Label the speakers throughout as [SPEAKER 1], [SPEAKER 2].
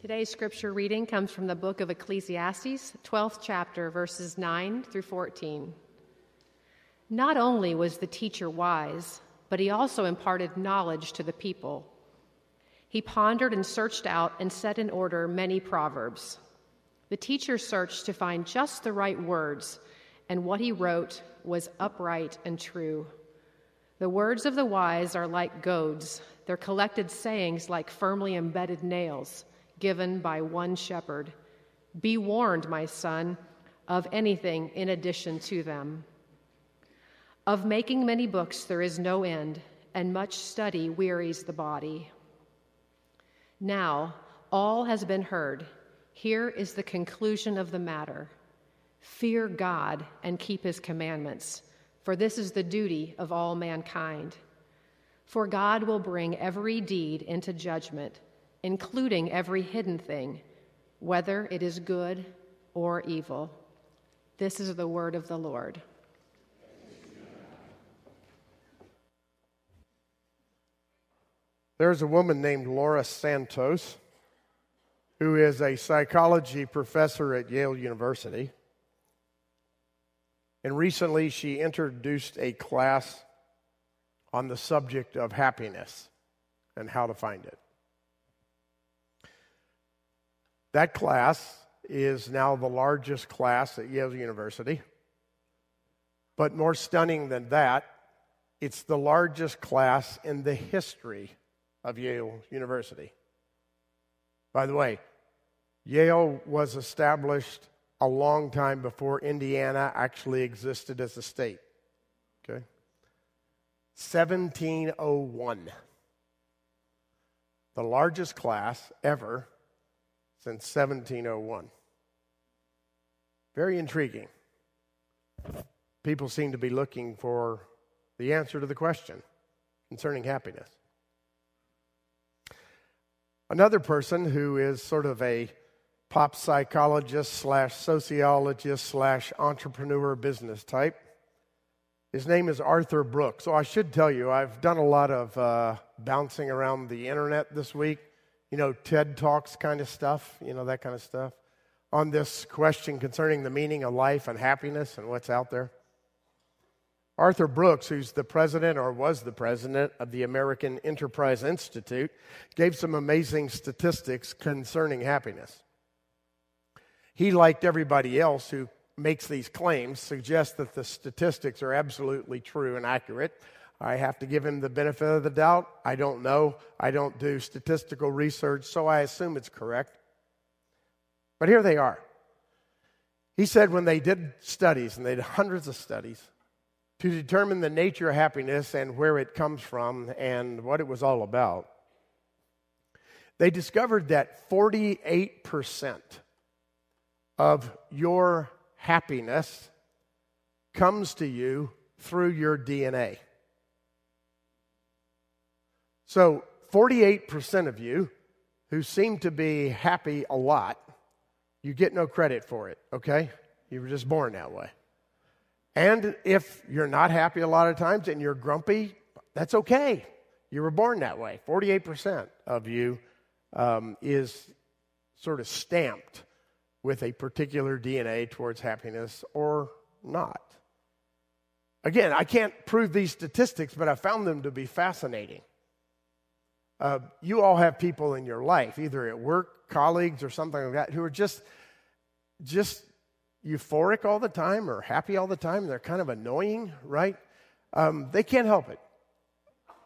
[SPEAKER 1] Today's scripture reading comes from the book of Ecclesiastes, 12th chapter, verses 9 through 14. Not only was the teacher wise, but he also imparted knowledge to the people. He pondered and searched out and set in order many proverbs. The teacher searched to find just the right words, and what he wrote was upright and true. The words of the wise are like goads, their collected sayings like firmly embedded nails given by one shepherd. Be warned, my son, of anything in addition to them. Of making many books there is no end, and much study wearies the body. Now, all has been heard. Here is the conclusion of the matter Fear God and keep his commandments, for this is the duty of all mankind. For God will bring every deed into judgment including every hidden thing, whether it is good or evil. This is the word of the Lord.
[SPEAKER 2] There's a woman named Laurie Santos who is a psychology professor at Yale University. And recently she introduced a class on the subject of happiness and how to find it. That class is now the largest class at Yale University. But more stunning than that, it's the largest class in the history of Yale University. By the way, Yale was established a long time before Indiana actually existed as a state. Okay? 1701. The largest class ever since 1701. Very intriguing. People seem to be looking for the answer to the question concerning happiness. Another person who is sort of a pop psychologist slash sociologist slash entrepreneur business type. His name is Arthur Brooks. So I should tell you, I've done a lot of uh, bouncing around the internet this week you know, TED Talks kind of stuff, you know, that kind of stuff, on this question concerning the meaning of life and happiness and what's out there. Arthur Brooks, who's the president or was the president of the American Enterprise Institute, gave some amazing statistics concerning happiness. He, like everybody else who makes these claims, suggests that the statistics are absolutely true and accurate. I have to give him the benefit of the doubt. I don't know. I don't do statistical research, so I assume it's correct. But here they are. He said when they did studies, and they did hundreds of studies, to determine the nature of happiness and where it comes from and what it was all about, they discovered that 48% of your happiness comes to you through your DNA. So, 48% of you who seem to be happy a lot, you get no credit for it, okay? You were just born that way. And if you're not happy a lot of times and you're grumpy, that's okay. You were born that way. 48% of you um, is sort of stamped with a particular DNA towards happiness or not. Again, I can't prove these statistics, but I found them to be fascinating. Uh, you all have people in your life, either at work, colleagues, or something like that, who are just just euphoric all the time or happy all the time. They're kind of annoying, right? Um, they can't help it.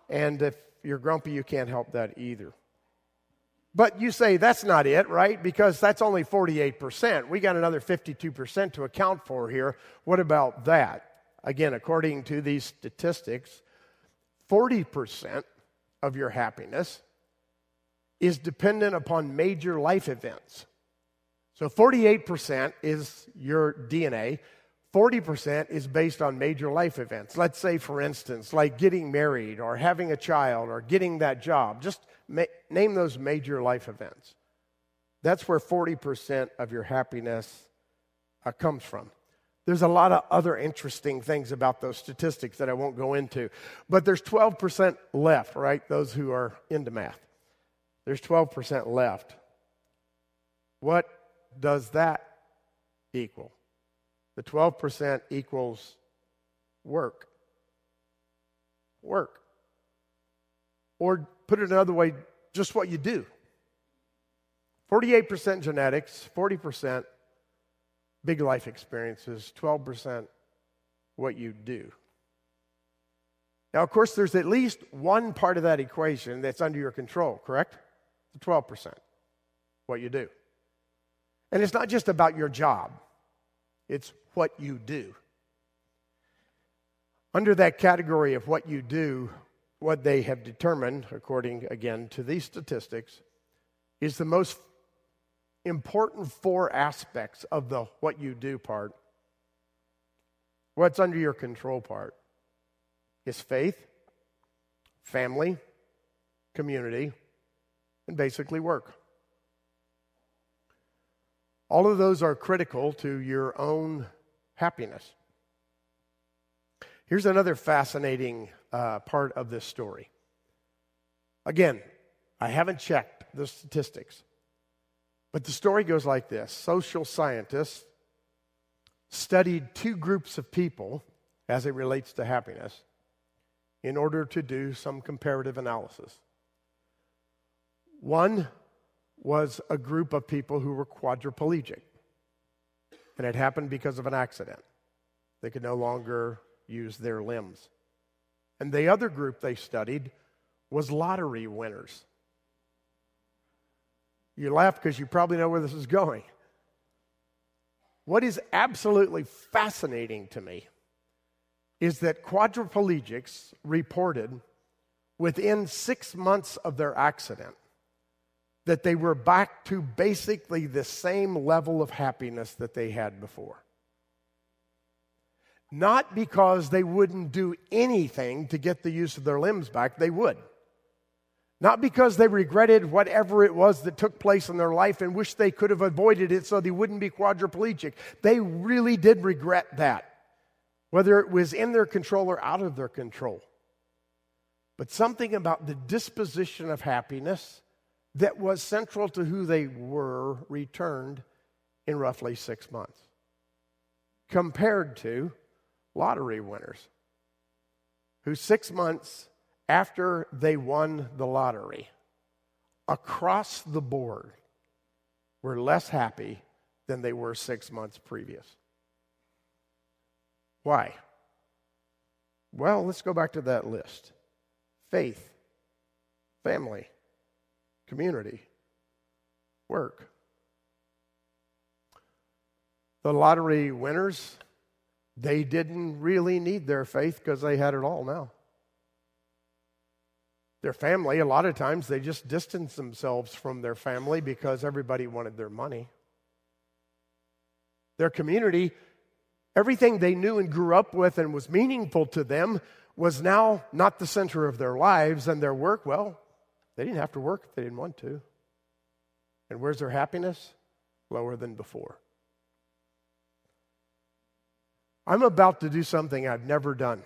[SPEAKER 2] And if you're grumpy, you can't help that either. But you say that's not it, right? Because that's only 48%. We got another 52% to account for here. What about that? Again, according to these statistics, 40% of your happiness is dependent upon major life events. So 48% is your DNA, 40% is based on major life events. Let's say, for instance, like getting married or having a child or getting that job. Just ma- name those major life events. That's where 40% of your happiness uh, comes from. There's a lot of other interesting things about those statistics that I won't go into. But there's 12% left, right? Those who are into math. There's 12% left what does that equal? The 12% equals work. Work. Or put it another way, just what you do. 48% genetics, 40% big life experiences, 12% what you do. Now, of course, there's at least one part of that equation that's under your control, correct? The 12%, what you do. And it's not just about your job, it's what you do. Under that category of what you do, what they have determined, according again to these statistics, is the most important four aspects of the what you do part. What's under your control part is faith, family, community, and basically work. All of those are critical to your own happiness. Here's another fascinating uh, part of this story. Again, I haven't checked the statistics, but the story goes like this Social scientists studied two groups of people as it relates to happiness in order to do some comparative analysis. One was a group of people who were quadriplegic, and it happened because of an accident. They could no longer use their limbs. And the other group they studied was lottery winners. You laugh because you probably know where this is going. What is absolutely fascinating to me is that quadriplegics reported within six months of their accident that they were back to basically the same level of happiness that they had before. Not because they wouldn't do anything to get the use of their limbs back, they would. Not because they regretted whatever it was that took place in their life and wished they could have avoided it so they wouldn't be quadriplegic. They really did regret that, whether it was in their control or out of their control. But something about the disposition of happiness that was central to who they were returned in roughly six months, compared to lottery winners who six months after they won the lottery, across the board, were less happy than they were six months previous. Why? Well, let's go back to that list faith, family, community, work. The lottery winners, they didn't really need their faith because they had it all now. Their family, a lot of times, they just distanced themselves from their family because everybody wanted their money. Their community, everything they knew and grew up with and was meaningful to them was now not the center of their lives and their work. Well, they didn't have to work if they didn't want to. And where's their happiness? Lower than before. I'm about to do something I've never done.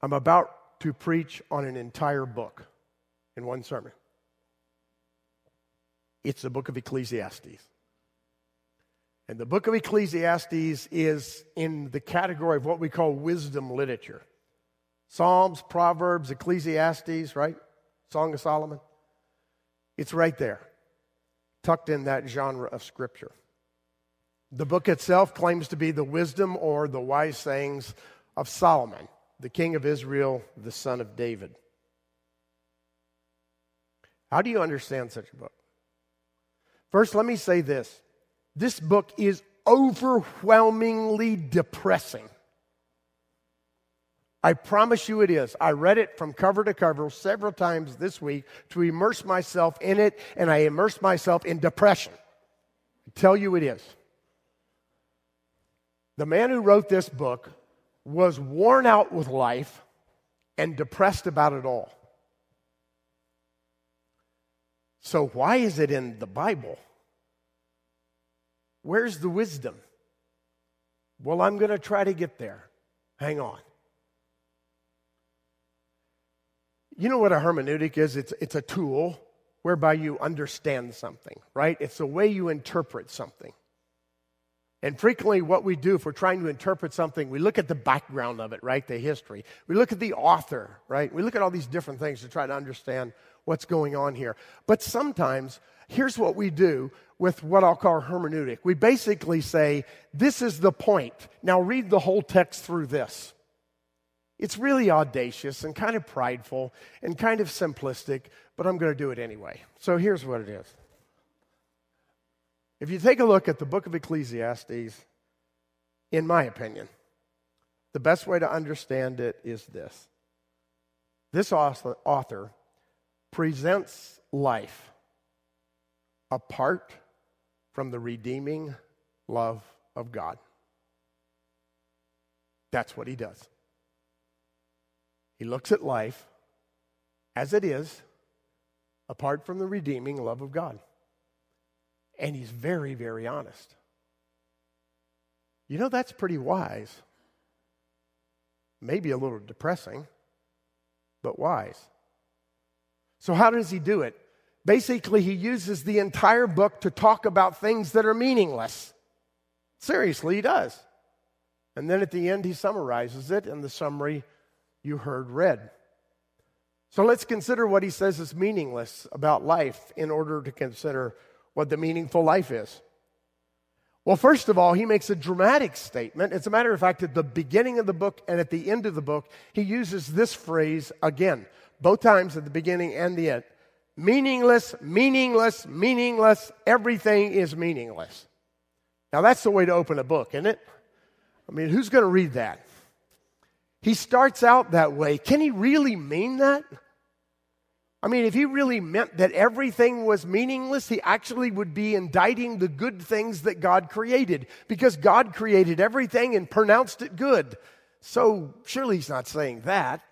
[SPEAKER 2] I'm about to preach on an entire book in one sermon. It's the book of Ecclesiastes. And the book of Ecclesiastes is in the category of what we call wisdom literature Psalms, Proverbs, Ecclesiastes, right? Song of Solomon. It's right there, tucked in that genre of scripture. The book itself claims to be the wisdom or the wise sayings of Solomon, the king of Israel, the son of David. How do you understand such a book? First, let me say this this book is overwhelmingly depressing. I promise you it is. I read it from cover to cover several times this week to immerse myself in it, and I immersed myself in depression. I tell you it is. The man who wrote this book was worn out with life and depressed about it all. So, why is it in the Bible? Where's the wisdom? Well, I'm going to try to get there. Hang on. You know what a hermeneutic is? It's, it's a tool whereby you understand something, right? It's the way you interpret something. And frequently, what we do if we're trying to interpret something, we look at the background of it, right? The history. We look at the author, right? We look at all these different things to try to understand what's going on here. But sometimes, here's what we do with what I'll call hermeneutic. We basically say, this is the point. Now read the whole text through this. It's really audacious and kind of prideful and kind of simplistic, but I'm going to do it anyway. So here's what it is. If you take a look at the book of Ecclesiastes, in my opinion, the best way to understand it is this this author presents life apart from the redeeming love of God. That's what he does. He looks at life as it is, apart from the redeeming love of God. And he's very, very honest. You know, that's pretty wise. Maybe a little depressing, but wise. So, how does he do it? Basically, he uses the entire book to talk about things that are meaningless. Seriously, he does. And then at the end, he summarizes it, in the summary you heard read. So let's consider what he says is meaningless about life in order to consider what the meaningful life is. Well, first of all, he makes a dramatic statement. As a matter of fact, at the beginning of the book and at the end of the book, he uses this phrase again, both times at the beginning and the end. Meaningless, meaningless, meaningless, everything is meaningless. Now, that's the way to open a book, isn't it? I mean, who's going to read that? He starts out that way. Can he really mean that? I mean, if he really meant that everything was meaningless, he actually would be indicting the good things that God created because God created everything and pronounced it good. So surely he's not saying that.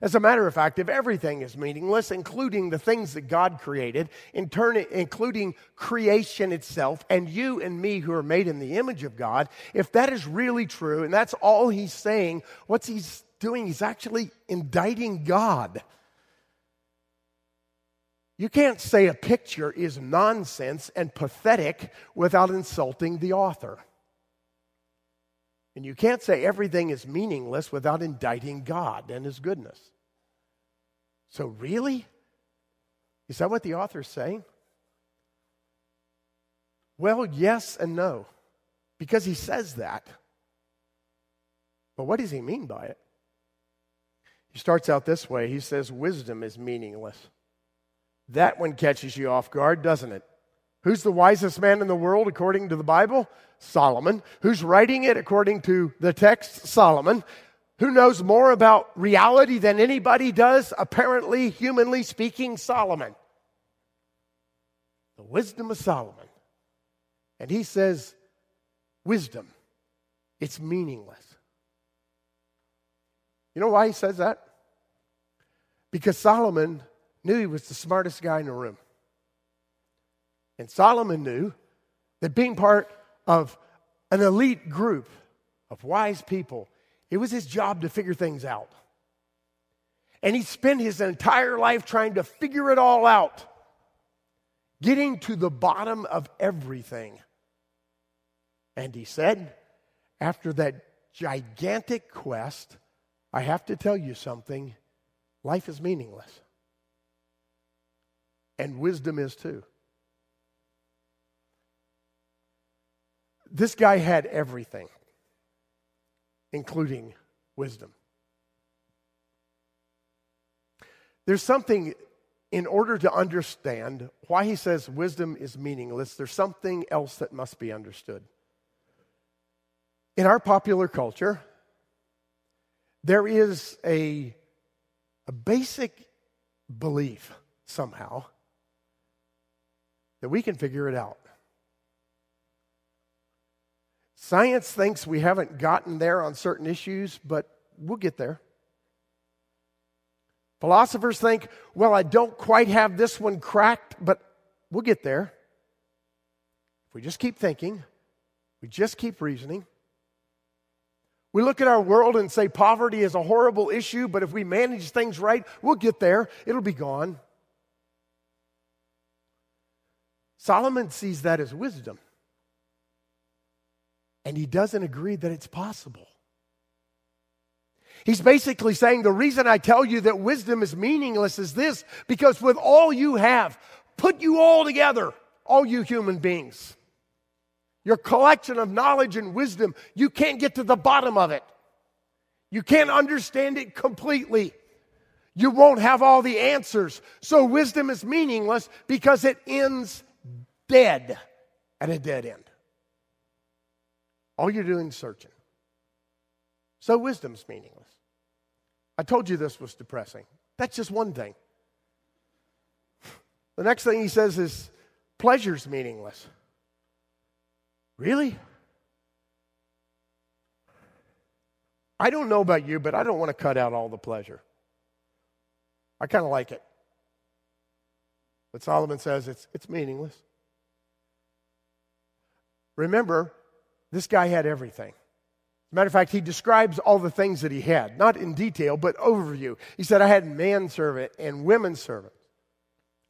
[SPEAKER 2] As a matter of fact, if everything is meaningless, including the things that God created, in turn, including creation itself, and you and me who are made in the image of God, if that is really true, and that's all he's saying, what's he's doing? He's actually indicting God. You can't say a picture is nonsense and pathetic without insulting the author. And you can't say everything is meaningless without indicting God and His goodness. So, really? Is that what the author's saying? Well, yes and no, because he says that. But what does he mean by it? He starts out this way he says, Wisdom is meaningless. That one catches you off guard, doesn't it? Who's the wisest man in the world according to the Bible? Solomon. Who's writing it according to the text? Solomon. Who knows more about reality than anybody does? Apparently, humanly speaking, Solomon. The wisdom of Solomon. And he says, wisdom, it's meaningless. You know why he says that? Because Solomon knew he was the smartest guy in the room. And Solomon knew that being part of an elite group of wise people, it was his job to figure things out. And he spent his entire life trying to figure it all out, getting to the bottom of everything. And he said, after that gigantic quest, I have to tell you something life is meaningless. And wisdom is too. This guy had everything, including wisdom. There's something, in order to understand why he says wisdom is meaningless, there's something else that must be understood. In our popular culture, there is a, a basic belief somehow that we can figure it out. Science thinks we haven't gotten there on certain issues, but we'll get there. Philosophers think, well, I don't quite have this one cracked, but we'll get there. If we just keep thinking, we just keep reasoning. We look at our world and say poverty is a horrible issue, but if we manage things right, we'll get there. It'll be gone. Solomon sees that as wisdom. And he doesn't agree that it's possible. He's basically saying the reason I tell you that wisdom is meaningless is this because with all you have, put you all together, all you human beings, your collection of knowledge and wisdom, you can't get to the bottom of it. You can't understand it completely. You won't have all the answers. So wisdom is meaningless because it ends dead at a dead end. All you're doing is searching. So wisdom's meaningless. I told you this was depressing. That's just one thing. The next thing he says is pleasure's meaningless. Really? I don't know about you, but I don't want to cut out all the pleasure. I kind of like it. But Solomon says it's, it's meaningless. Remember, this guy had everything. Matter of fact, he describes all the things that he had, not in detail, but overview. He said, I had manservant and women servants.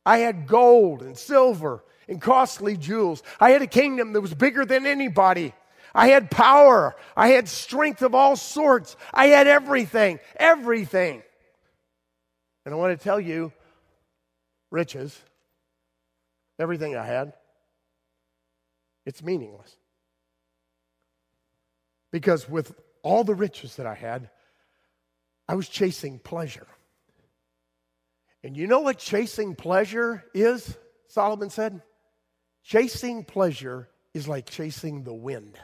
[SPEAKER 2] I had gold and silver and costly jewels. I had a kingdom that was bigger than anybody. I had power. I had strength of all sorts. I had everything, everything. And I want to tell you, riches, everything I had, it's meaningless. Because with all the riches that I had, I was chasing pleasure. And you know what chasing pleasure is? Solomon said. Chasing pleasure is like chasing the wind.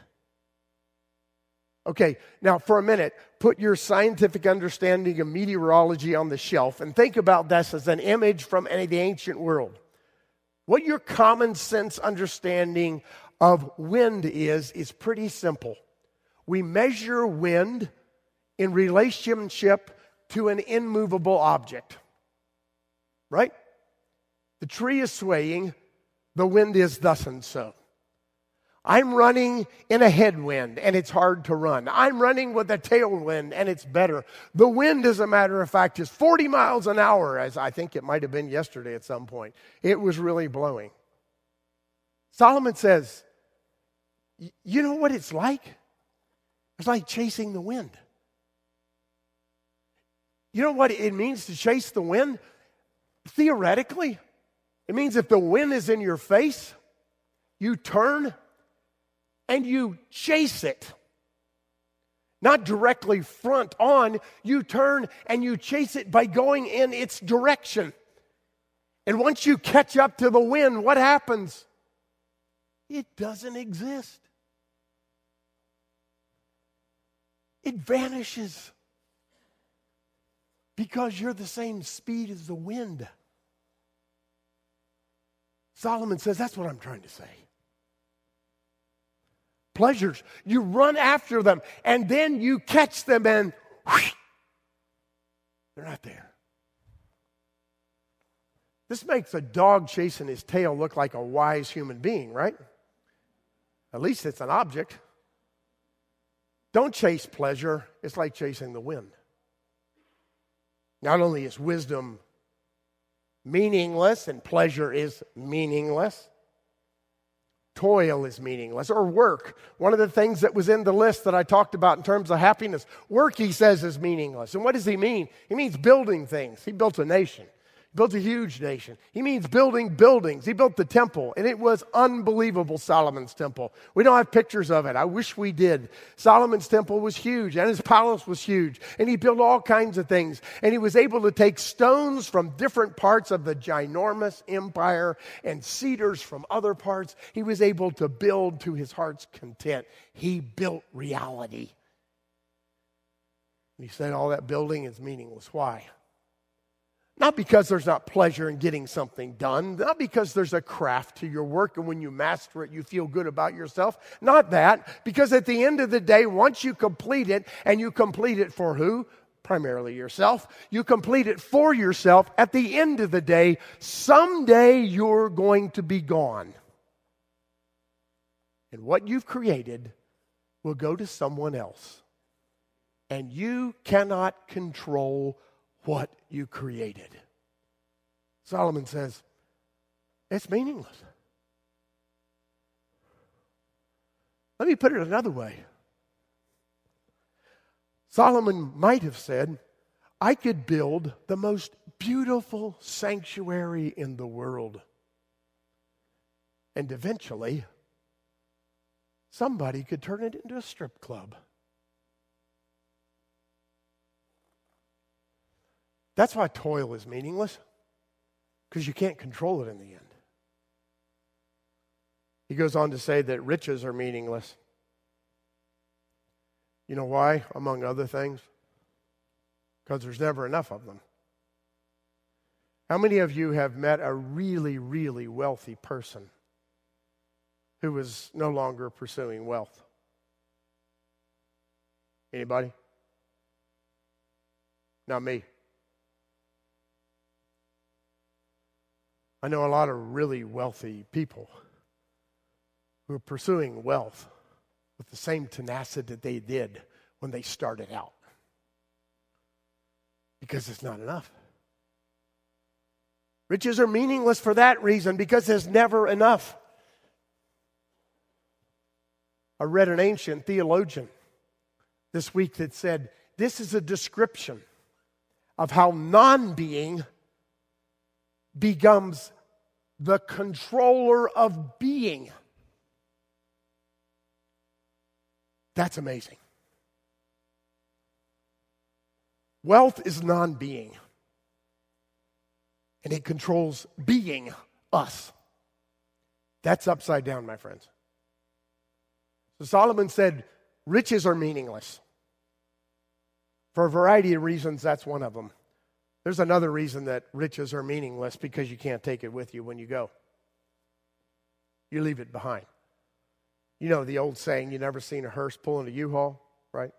[SPEAKER 2] Okay, now for a minute, put your scientific understanding of meteorology on the shelf and think about this as an image from any of the ancient world. What your common sense understanding of wind is, is pretty simple. We measure wind in relationship to an immovable object, right? The tree is swaying, the wind is thus and so. I'm running in a headwind and it's hard to run. I'm running with a tailwind and it's better. The wind, as a matter of fact, is 40 miles an hour, as I think it might have been yesterday at some point. It was really blowing. Solomon says, You know what it's like? It's like chasing the wind. You know what it means to chase the wind? Theoretically, it means if the wind is in your face, you turn and you chase it. Not directly front on, you turn and you chase it by going in its direction. And once you catch up to the wind, what happens? It doesn't exist. It vanishes because you're the same speed as the wind. Solomon says, That's what I'm trying to say. Pleasures, you run after them and then you catch them and whoosh, they're not there. This makes a dog chasing his tail look like a wise human being, right? At least it's an object. Don't chase pleasure, it's like chasing the wind. Not only is wisdom meaningless and pleasure is meaningless, toil is meaningless, or work. One of the things that was in the list that I talked about in terms of happiness, work, he says, is meaningless. And what does he mean? He means building things. He built a nation built a huge nation. He means building buildings. He built the temple, and it was unbelievable, Solomon's temple. We don't have pictures of it. I wish we did. Solomon's temple was huge, and his palace was huge, and he built all kinds of things. And he was able to take stones from different parts of the ginormous empire and cedars from other parts. He was able to build to his heart's content. He built reality. He said all that building is meaningless. Why? Not because there's not pleasure in getting something done, not because there's a craft to your work and when you master it, you feel good about yourself. Not that, because at the end of the day, once you complete it, and you complete it for who? Primarily yourself. You complete it for yourself. At the end of the day, someday you're going to be gone. And what you've created will go to someone else. And you cannot control what you created. Solomon says, it's meaningless. Let me put it another way. Solomon might have said, I could build the most beautiful sanctuary in the world. And eventually, somebody could turn it into a strip club. That's why toil is meaningless, because you can't control it in the end. He goes on to say that riches are meaningless. You know why, among other things? Because there's never enough of them. How many of you have met a really, really wealthy person who is no longer pursuing wealth? Anybody? Not me. I know a lot of really wealthy people who are pursuing wealth with the same tenacity that they did when they started out. Because it's not enough. Riches are meaningless for that reason because there's never enough. I read an ancient theologian this week that said this is a description of how non being becomes the controller of being. That's amazing. Wealth is non being, and it controls being us. That's upside down, my friends. So Solomon said, riches are meaningless. For a variety of reasons, that's one of them. There's another reason that riches are meaningless because you can't take it with you when you go. You leave it behind. You know the old saying, you never seen a hearse pulling a U-Haul, right?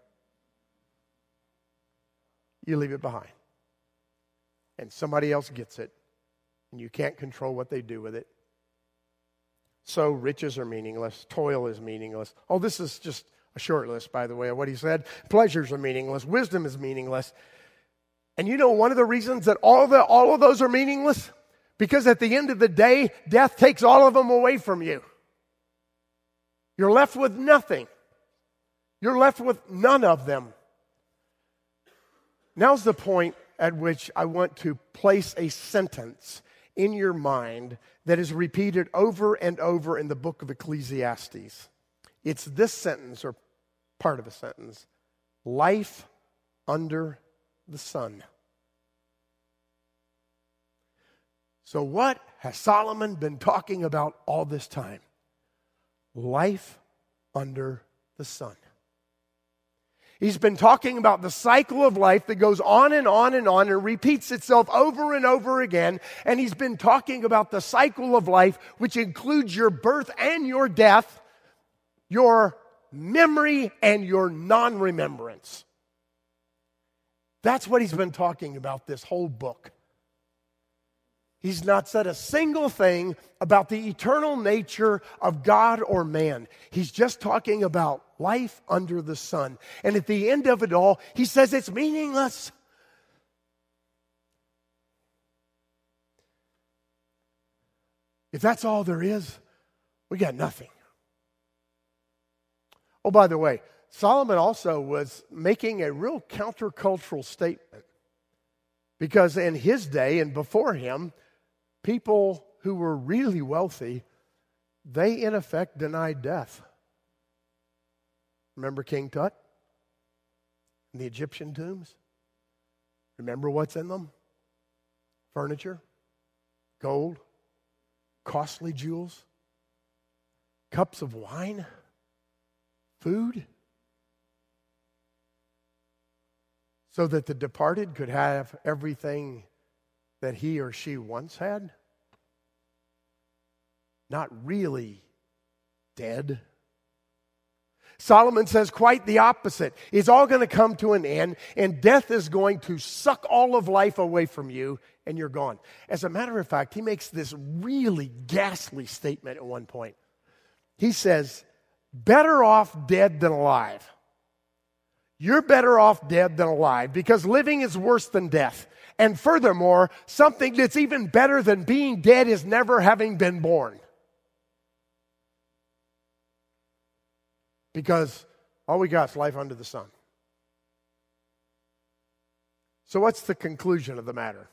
[SPEAKER 2] You leave it behind. And somebody else gets it, and you can't control what they do with it. So riches are meaningless, toil is meaningless. Oh, this is just a short list, by the way, of what he said. Pleasures are meaningless, wisdom is meaningless. And you know one of the reasons that all, the, all of those are meaningless? Because at the end of the day, death takes all of them away from you. You're left with nothing. You're left with none of them. Now's the point at which I want to place a sentence in your mind that is repeated over and over in the book of Ecclesiastes. It's this sentence, or part of a sentence life under the sun. So, what has Solomon been talking about all this time? life under the sun. He's been talking about the cycle of life that goes on and on and on and repeats itself over and over again. And he's been talking about the cycle of life, which includes your birth and your death, your memory and your non remembrance. That's what he's been talking about this whole book. He's not said a single thing about the eternal nature of God or man. He's just talking about life under the sun. And at the end of it all, he says it's meaningless. If that's all there is, we got nothing. Oh, by the way, Solomon also was making a real countercultural statement because in his day and before him, people who were really wealthy, they in effect denied death. Remember King Tut? And the Egyptian tombs? Remember what's in them? Furniture, gold, costly jewels, cups of wine, food. So that the departed could have everything that he or she once had? Not really dead. Solomon says quite the opposite. It's all going to come to an end, and death is going to suck all of life away from you, and you're gone. As a matter of fact, he makes this really ghastly statement at one point. He says, Better off dead than alive. You're better off dead than alive because living is worse than death. And furthermore, something that's even better than being dead is never having been born. because all we got is life under the sun. So, what's the conclusion of the matter?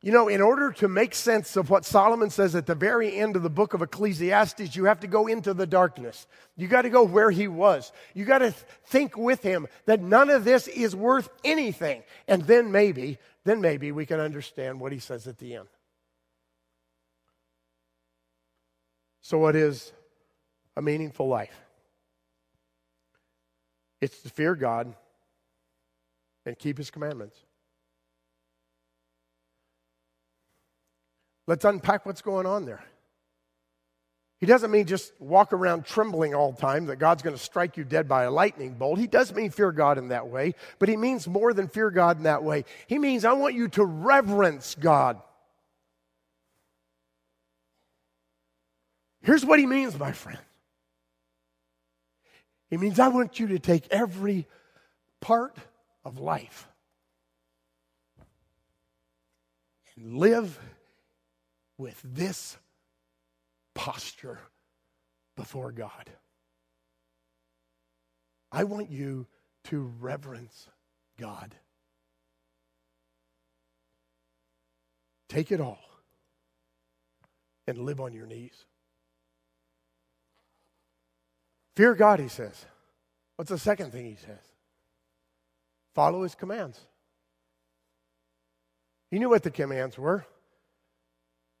[SPEAKER 2] You know, in order to make sense of what Solomon says at the very end of the book of Ecclesiastes, you have to go into the darkness. You got to go where he was. You got to think with him that none of this is worth anything. And then maybe, then maybe we can understand what he says at the end. So, what is a meaningful life? It's to fear God and keep his commandments. Let's unpack what's going on there. He doesn't mean just walk around trembling all the time that God's going to strike you dead by a lightning bolt. He does mean fear God in that way, but he means more than fear God in that way. He means I want you to reverence God. Here's what he means, my friend. He means I want you to take every part of life and live with this posture before God. I want you to reverence God. Take it all and live on your knees. Fear God, he says. What's the second thing he says? Follow his commands. He knew what the commands were.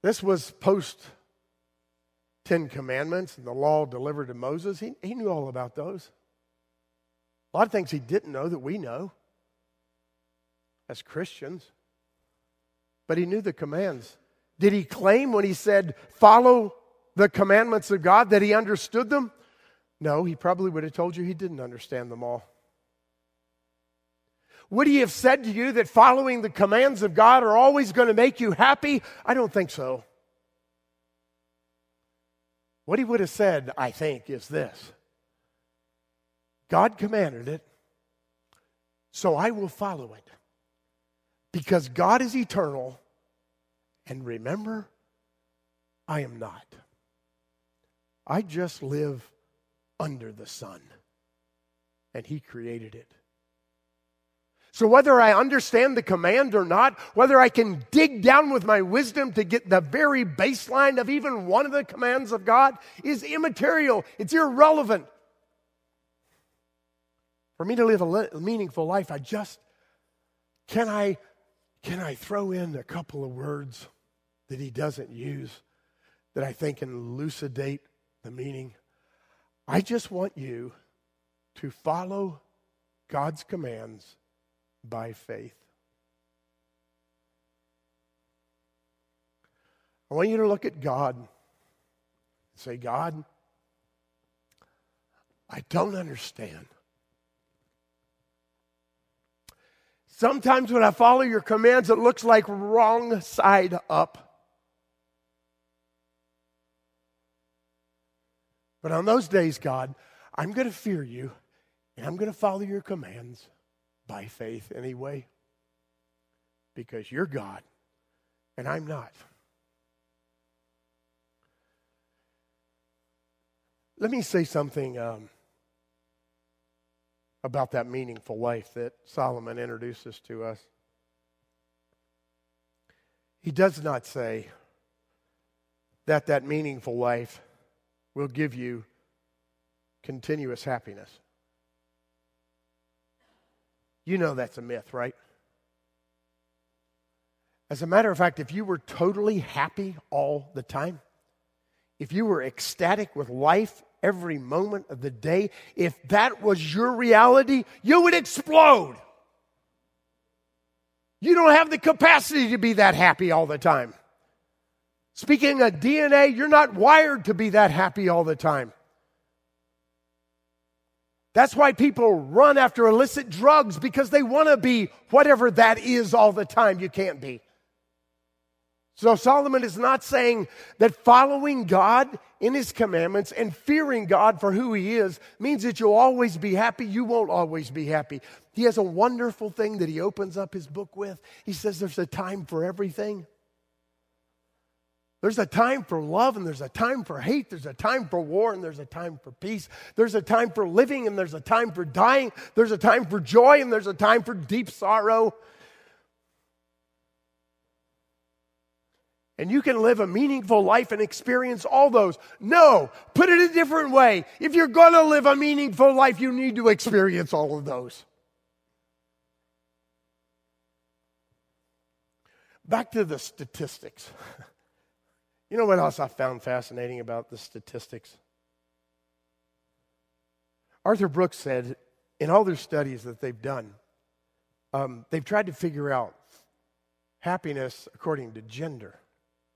[SPEAKER 2] This was post Ten Commandments and the law delivered to Moses. He, he knew all about those. A lot of things he didn't know that we know as Christians. But he knew the commands. Did he claim when he said, follow the commandments of God, that he understood them? No, he probably would have told you he didn't understand them all. Would he have said to you that following the commands of God are always going to make you happy? I don't think so. What he would have said, I think, is this God commanded it, so I will follow it. Because God is eternal, and remember, I am not. I just live under the sun, and He created it. So, whether I understand the command or not, whether I can dig down with my wisdom to get the very baseline of even one of the commands of God is immaterial. It's irrelevant. For me to live a meaningful life, I just can I can I throw in a couple of words that he doesn't use that I think can elucidate the meaning? I just want you to follow God's commands by faith. I want you to look at God and say, God, I don't understand. Sometimes when I follow your commands, it looks like wrong side up. But on those days, God, I'm going to fear you and I'm going to follow your commands by faith anyway. Because you're God and I'm not. Let me say something um, about that meaningful life that Solomon introduces to us. He does not say that that meaningful life will give you continuous happiness. You know that's a myth, right? As a matter of fact, if you were totally happy all the time, if you were ecstatic with life every moment of the day, if that was your reality, you would explode. You don't have the capacity to be that happy all the time. Speaking of DNA, you're not wired to be that happy all the time. That's why people run after illicit drugs because they want to be whatever that is all the time. You can't be. So Solomon is not saying that following God in his commandments and fearing God for who he is means that you'll always be happy. You won't always be happy. He has a wonderful thing that he opens up his book with. He says there's a time for everything. There's a time for love and there's a time for hate. There's a time for war and there's a time for peace. There's a time for living and there's a time for dying. There's a time for joy and there's a time for deep sorrow. And you can live a meaningful life and experience all those. No, put it a different way. If you're going to live a meaningful life, you need to experience all of those. Back to the statistics. You know what else I found fascinating about the statistics? Arthur Brooks said in all their studies that they've done, um, they've tried to figure out happiness according to gender,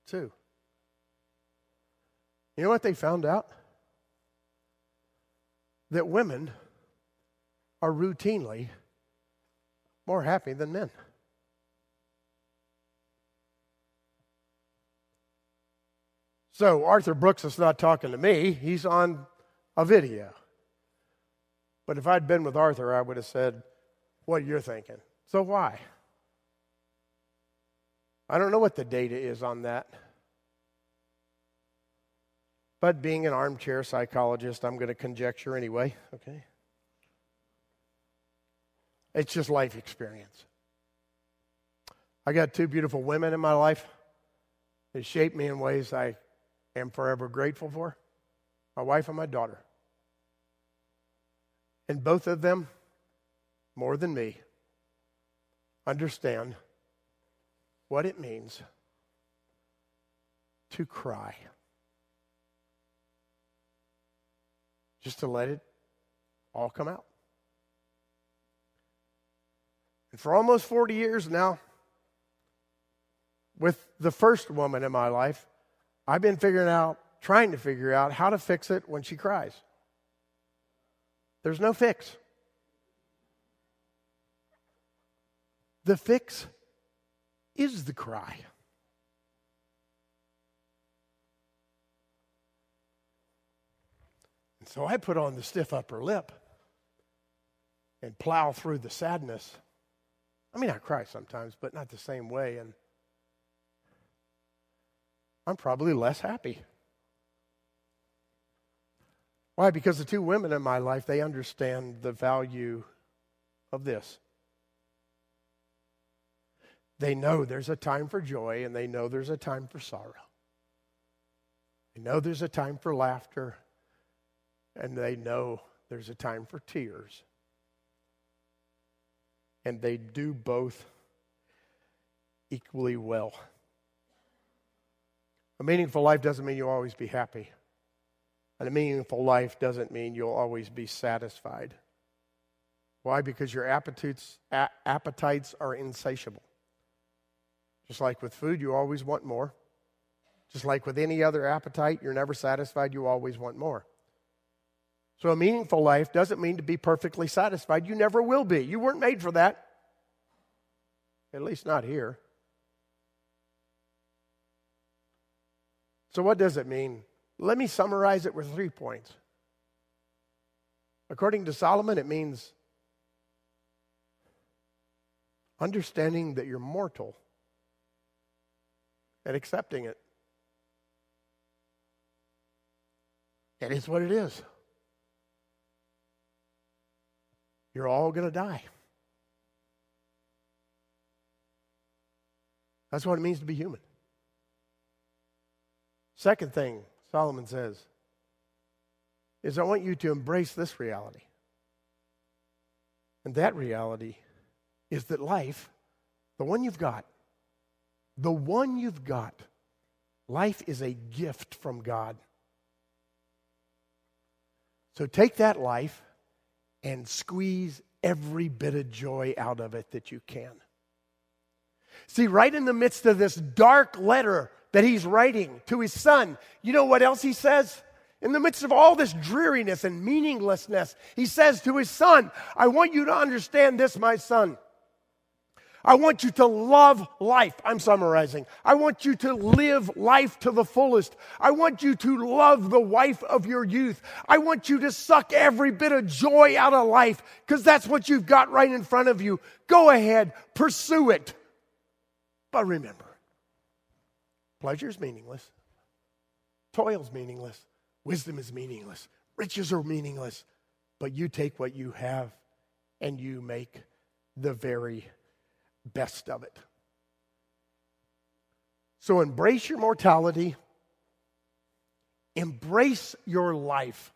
[SPEAKER 2] too. You know what they found out? That women are routinely more happy than men. So Arthur Brooks is not talking to me, he's on a video. But if I'd been with Arthur, I would have said, What you're thinking. So why? I don't know what the data is on that. But being an armchair psychologist, I'm going to conjecture anyway, okay? It's just life experience. I got two beautiful women in my life. They shaped me in ways I am forever grateful for my wife and my daughter. And both of them, more than me, understand what it means to cry. Just to let it all come out. And for almost 40 years now, with the first woman in my life, I've been figuring out, trying to figure out how to fix it when she cries. There's no fix. The fix is the cry. And so I put on the stiff upper lip and plow through the sadness. I mean, I cry sometimes, but not the same way. And I'm probably less happy. Why? Because the two women in my life, they understand the value of this. They know there's a time for joy and they know there's a time for sorrow. They know there's a time for laughter and they know there's a time for tears. And they do both equally well. A meaningful life doesn't mean you'll always be happy. And a meaningful life doesn't mean you'll always be satisfied. Why? Because your appetites, a- appetites are insatiable. Just like with food, you always want more. Just like with any other appetite, you're never satisfied, you always want more. So, a meaningful life doesn't mean to be perfectly satisfied. You never will be. You weren't made for that. At least not here. So, what does it mean? Let me summarize it with three points. According to Solomon, it means understanding that you're mortal and accepting it. It is what it is. You're all going to die. That's what it means to be human. Second thing Solomon says is I want you to embrace this reality. And that reality is that life, the one you've got, the one you've got, life is a gift from God. So take that life and squeeze every bit of joy out of it that you can. See, right in the midst of this dark letter that he's writing to his son. You know what else he says? In the midst of all this dreariness and meaninglessness, he says to his son, I want you to understand this, my son. I want you to love life. I'm summarizing. I want you to live life to the fullest. I want you to love the wife of your youth. I want you to suck every bit of joy out of life because that's what you've got right in front of you. Go ahead, pursue it. But remember, Pleasure's meaningless. Toil's meaningless. Wisdom is meaningless. Riches are meaningless. But you take what you have and you make the very best of it. So embrace your mortality, embrace your life.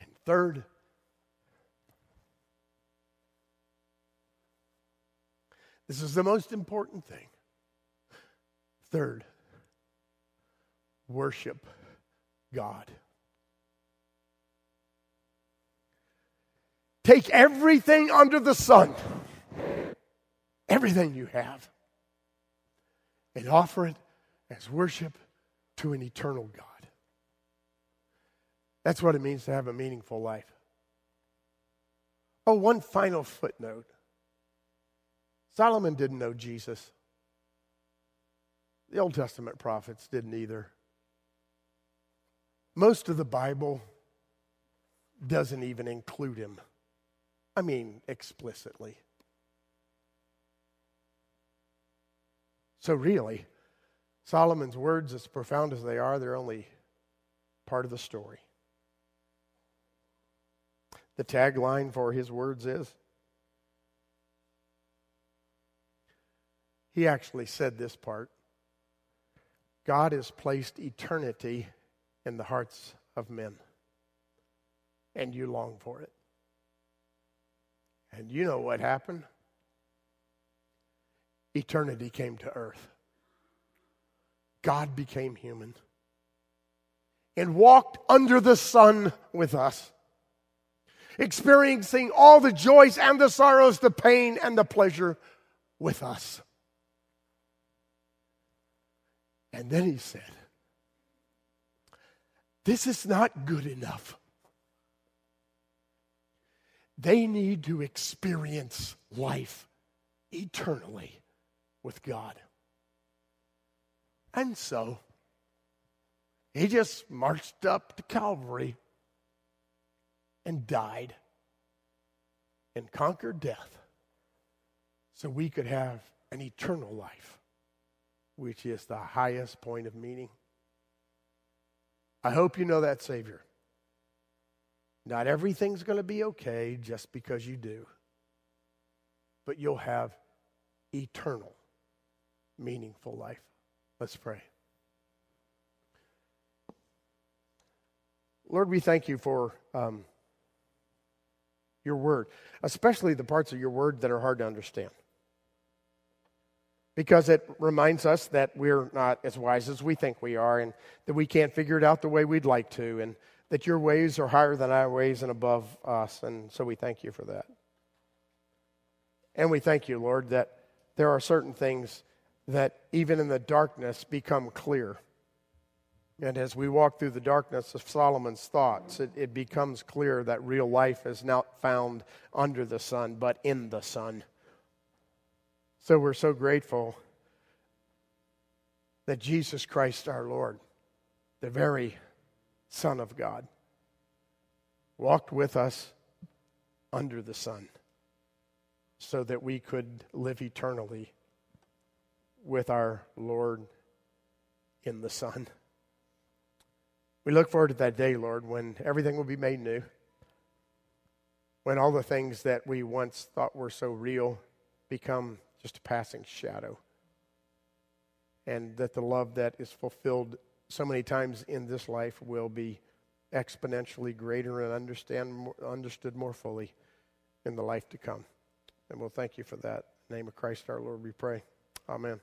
[SPEAKER 2] And third, this is the most important thing. Third, worship God. Take everything under the sun, everything you have, and offer it as worship to an eternal God. That's what it means to have a meaningful life. Oh, one final footnote Solomon didn't know Jesus, the Old Testament prophets didn't either. Most of the Bible doesn't even include him. I mean, explicitly. So, really, Solomon's words, as profound as they are, they're only part of the story. The tagline for his words is He actually said this part God has placed eternity in the hearts of men, and you long for it. And you know what happened? Eternity came to earth. God became human and walked under the sun with us, experiencing all the joys and the sorrows, the pain and the pleasure with us. And then he said, This is not good enough. They need to experience life eternally with God. And so, he just marched up to Calvary and died and conquered death so we could have an eternal life, which is the highest point of meaning. I hope you know that Savior. Not everything's going to be okay just because you do, but you'll have eternal, meaningful life. Let's pray. Lord, we thank you for um, your word, especially the parts of your word that are hard to understand. Because it reminds us that we're not as wise as we think we are, and that we can't figure it out the way we'd like to, and that your ways are higher than our ways and above us. And so we thank you for that. And we thank you, Lord, that there are certain things that even in the darkness become clear. And as we walk through the darkness of Solomon's thoughts, it, it, becomes clear that real life is not found under the sun, but in the Son. So we're so grateful that Jesus Christ our Lord, the very Son of God, walked with us under the sun so that we could live eternally with our Lord in the Son. We look forward to that day, Lord, when everything will be made new, when all the things that we once thought were so real become just a passing shadow, and that the love that is fulfilled so many times in this life will be exponentially greater and understand, understood more fully in the life to come. And we'll thank you for that. In the name of Christ our Lord, we pray. Amen.